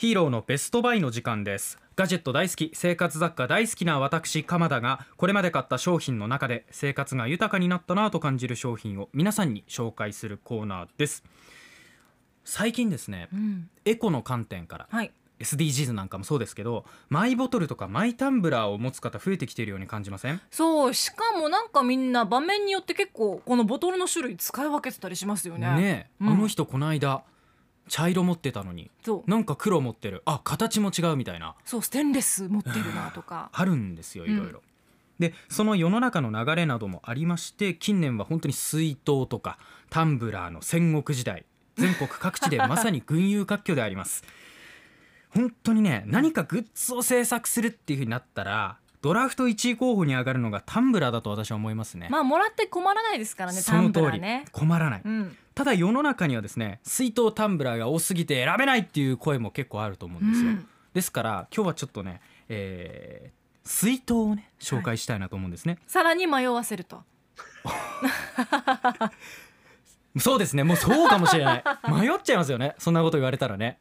ヒーローのベストバイの時間です。ガジェット大好き生活雑貨大好きな私鎌田がこれまで買った商品の中で生活が豊かになったなと感じる商品を皆さんに紹介するコーナーです。最近ですねうん、エコの観点からはい。SDGs なんかもそうですけどマイボトルとかマイタンブラーを持つ方増えてきているように感じません？そう、しかもなんかみんな場面によって結構このボトルの種類使い分けてたりしますよね。ねえ、うん。あの人この間茶色持ってたのになんか黒持ってるあ形も違うみたいなそうステンレス持ってるなとか。あるんですようんいろいろ。でその世の中の流れなどもありまして近年は本当に水筒とかタンブラーの戦国時代全国各地で まさに群雄割拠であります。本当にね何かグッズを制作するっていう風になったらドラフト1位候補に上がるのがタンブラーだと私は思いますね。まあもらって困らないですからね、タンブその通りラーね。困らない。うん。ただ世の中にはですね水筒タンブラーが多すぎて選べないっていう声も結構あると思うんですよ。うんですから今日はちょっとね、えー水筒をね紹介したいなと思うんですね。さらに迷わせると。そうですねもうそうかもしれない迷っちゃいますよねそんなこと言われたらね。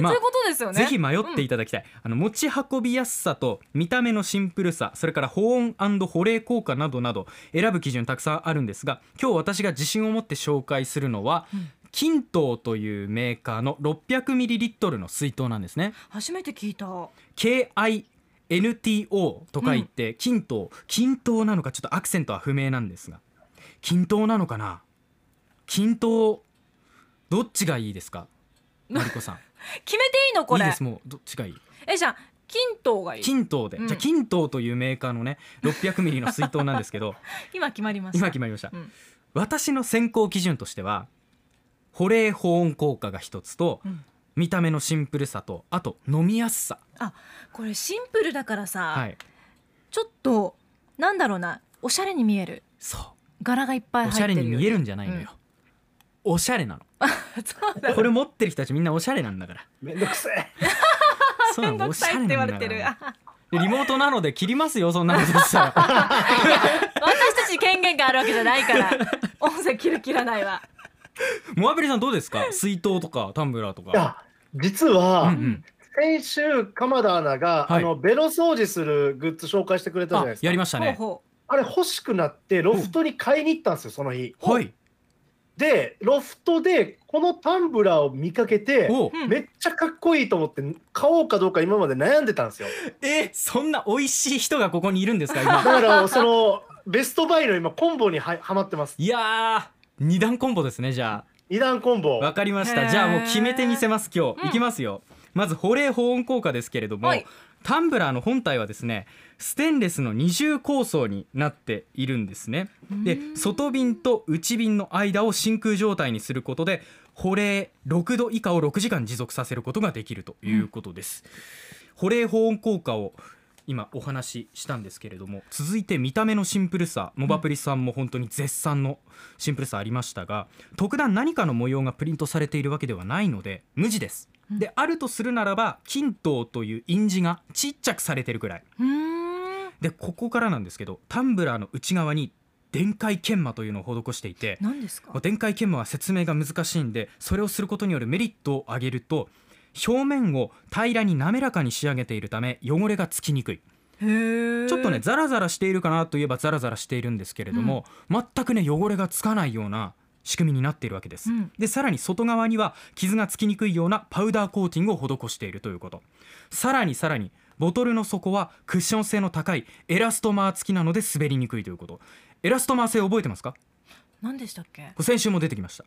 まあそういうことですよね。ぜひ迷っていただきたい、あの持ち運びやすさと見た目のシンプルさそれから保温保冷効果などなど選ぶ基準たくさんあるんですが今日私が自信を持って紹介するのは、うん。キントーというメーカーの 600ml の水筒なんですね。初めて聞いた。KINTO と書いて、均等均等なのかちょっとアクセントは不明なんですが。均等なのかな？均等どっちがいいですか？マリコさん決めていいのこれ？いいですもうどっちがいい？えじゃあ金刀がいい。均等で、うん。じゃあ均等というメーカーのね600ミリの水筒なんですけど。今決まりました。今決まりました、うん。私の選考基準としては保冷保温効果が一つとうん。見た目のシンプルさとあと飲みやすさ。あこれシンプルだからさ、はい。ちょっとなんだろうなおしゃれに見える。そう。柄がいっぱいお入ってるよしゃれに見えるんじゃないのよ、おしゃれなの これ持ってる人たちみんなおしゃれなんだから。めんどくせえ。そうなめんどおしゃれさいって言わなんだから。れてる。リモートなので切りますよそんなことしたら。私たちに権限があるわけじゃないから。音声切る切らないわモアベリさんどうですか？水筒とかタンブラーとか。いや、実は、うんうん。先週鎌田アナが、はい。あのベロ掃除するグッズ紹介してくれたじゃあないですか。やりましたね。ほうほあれ欲しくなってロフトに買いに行ったんですよその日。はいでロフトでこのタンブラーを見かけてめっちゃかっこいいと思って買おうかどうか今まで悩んでたんですよ。えそんな美味しい人がここにいるんですかだ今からそのベストバイの今コンボにははまってます。いやー二段コンボですねじゃ二段コンボ。あ。わかりました。じゃあもう決めてみせます今日、うん。いきますよ。まず保冷保温効果ですけれども、はいタンブラーの本体はですねステンレスの二重構造になっているんですね。でうん。外瓶と内瓶の間を真空状態にすることで保冷6度以下を6時間持続させることができるということです、保冷保温効果を今お話ししたんですけれども続いて見た目のシンプルさモバプリさんも本当に絶賛のシンプルさありましたが特段何かの模様がプリントされているわけではないので無地です、うん。であるとするならば金刀という印字がちっちゃくされてるくらい。でここからなんですけどタンブラーの内側に電解研磨というのを施していて何ですか？電解研磨は説明が難しいんでそれをすることによるメリットを上げると表面を平らに滑らかに仕上げているため汚れがつきにくい。ちょっとねザラザラしているかなといえばザラザラしているんですけれども、全くね汚れがつかないような仕組みになっているわけです、うん。でさらに外側には傷がつきにくいようなパウダーコーティングを施しているということ。さらにさらにボトルの底はクッション性の高いエラストマー付きなので滑りにくいということ。エラストマー性覚えてますか？こ何でしたっけ？れ先週も出てきました、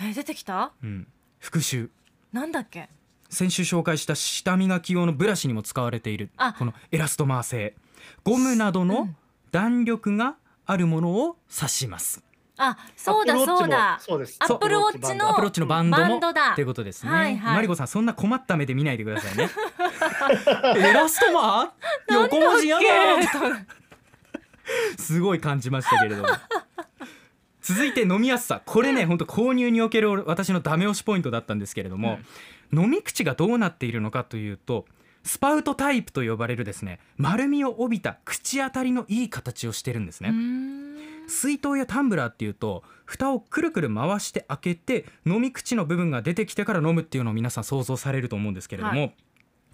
え出てきた？うん、復習なんだっけ？先週紹介した下磨き用のブラシにも使われているあ。このエラストマー製。ゴムなどのうん。弾力があるものを指します、あそうだそうだ。そうです。アップルウォッチのアプローチのバンドもっていうことですね、はいはい。マリコさんそんな困った目で見ないでくださいね。エラストマー？横文字やだすごい感じましたけれども。続いて飲みやすさ。これね本当購入における私のダメ押しポイントだったんですけれども、飲み口がどうなっているのかというとスパウトタイプと呼ばれるですね丸みを帯びた口当たりのいい形をしてるんですね、水筒やタンブラーっていうと蓋をくるくる回して開けて飲み口の部分が出てきてから飲むっていうのを皆さん想像されると思うんですけれども、は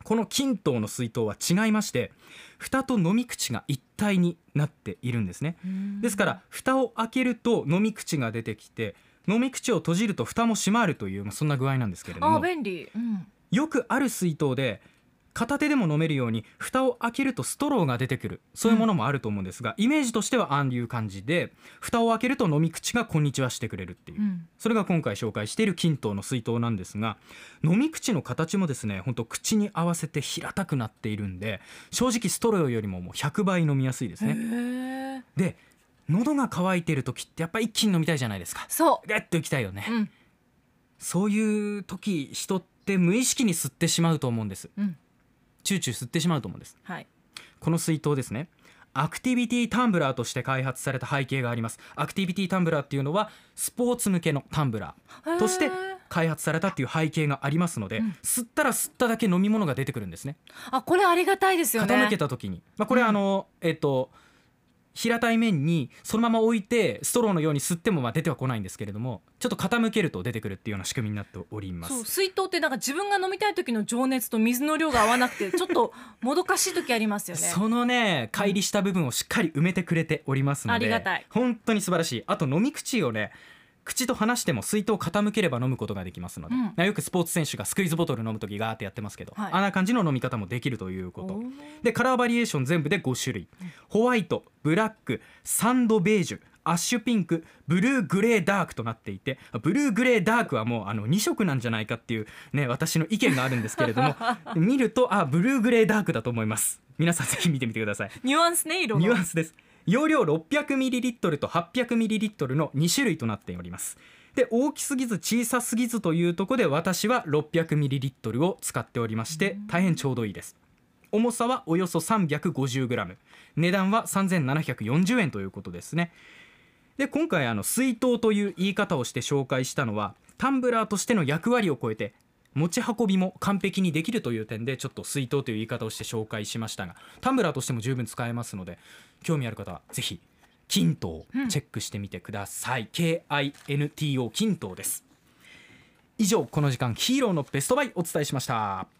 この金筒の水筒は違いまして蓋と飲み口が一体になっているんですね。ですから蓋を開けると飲み口が出てきて飲み口を閉じると蓋も閉まるという、まあ、そんな具合なんですけれどあも便利、うん、よくある水筒で片手でも飲めるように蓋を開けるとストローが出てくる。そういうものもあると思うんですが、イメージとしてはああいう感じで蓋を開けると飲み口がこんにちはしてくれるっていう、うん。それが今回紹介している金筒の水筒なんですが飲み口の形もですね本当口に合わせて平たくなっているんで正直ストローよりももう100倍飲みやすいですね。で喉が渇いてる時ってやっぱ一気に飲みたいじゃないですか。そガッといきたいよね。う、うんそういう時人って無意識に吸ってしまうと思うんです。うん、チューチュー吸ってしまうと思うんです。はいこの水筒ですね。アクティビティタンブラーとして開発された背景があります。アクティビティタンブラーっていうのはスポーツ向けのタンブラーとして開発されたっていう背景がありますので、うん吸ったら吸っただけ飲み物が出てくるんですね。あこれありがたいですよね傾けた時に、まあこれうんあの、えっと平たい面にそのまま置いてストローのように吸ってもまあ出てはこないんですけれどもちょっと傾けると出てくるっていうような仕組みになっております。そう水筒ってなんか自分が飲みたい時の情熱と水の量が合わなくて ちょっともどかしい時ありますよね。そのね乖離した部分をしっかり埋めてくれておりますのでありがたい。本当に素晴らしい。あと飲み口をね口と離しても水筒を傾ければ飲むことができますので、うん。まあよくスポーツ選手がスクイズボトル飲む時ガーってやってますけど、はい。あんな感じの飲み方もできるということ。でカラーバリエーション全部で5種類。ホワイトブラックサンドベージュアッシュピンクブルーグレーダークとなっていてブルーグレーダークはもうあの2色なんじゃないかっていうね私の意見があるんですけれども 見るとあブルーグレーダークだと思います。皆さんぜひ見てみてください。ニュアンスね色が。ニュアンスです容量 600ml と 800ml の2種類となっております。で大きすぎず小さすぎずというところで私は 600ml を使っておりまして大変ちょうどいいです。重さはおよそ 350g 値段は3740円ということですね。で今回あの水筒という言い方をして紹介したのはタンブラーとしての役割を超えて持ち運びも完璧にできるという点でちょっと水筒という言い方をして紹介しましたがタンブラーとしても十分使えますので興味ある方はぜひ均等チェックしてみてください、KINTO 金筒です。以上この時間ヒーローのベストバイお伝えしました。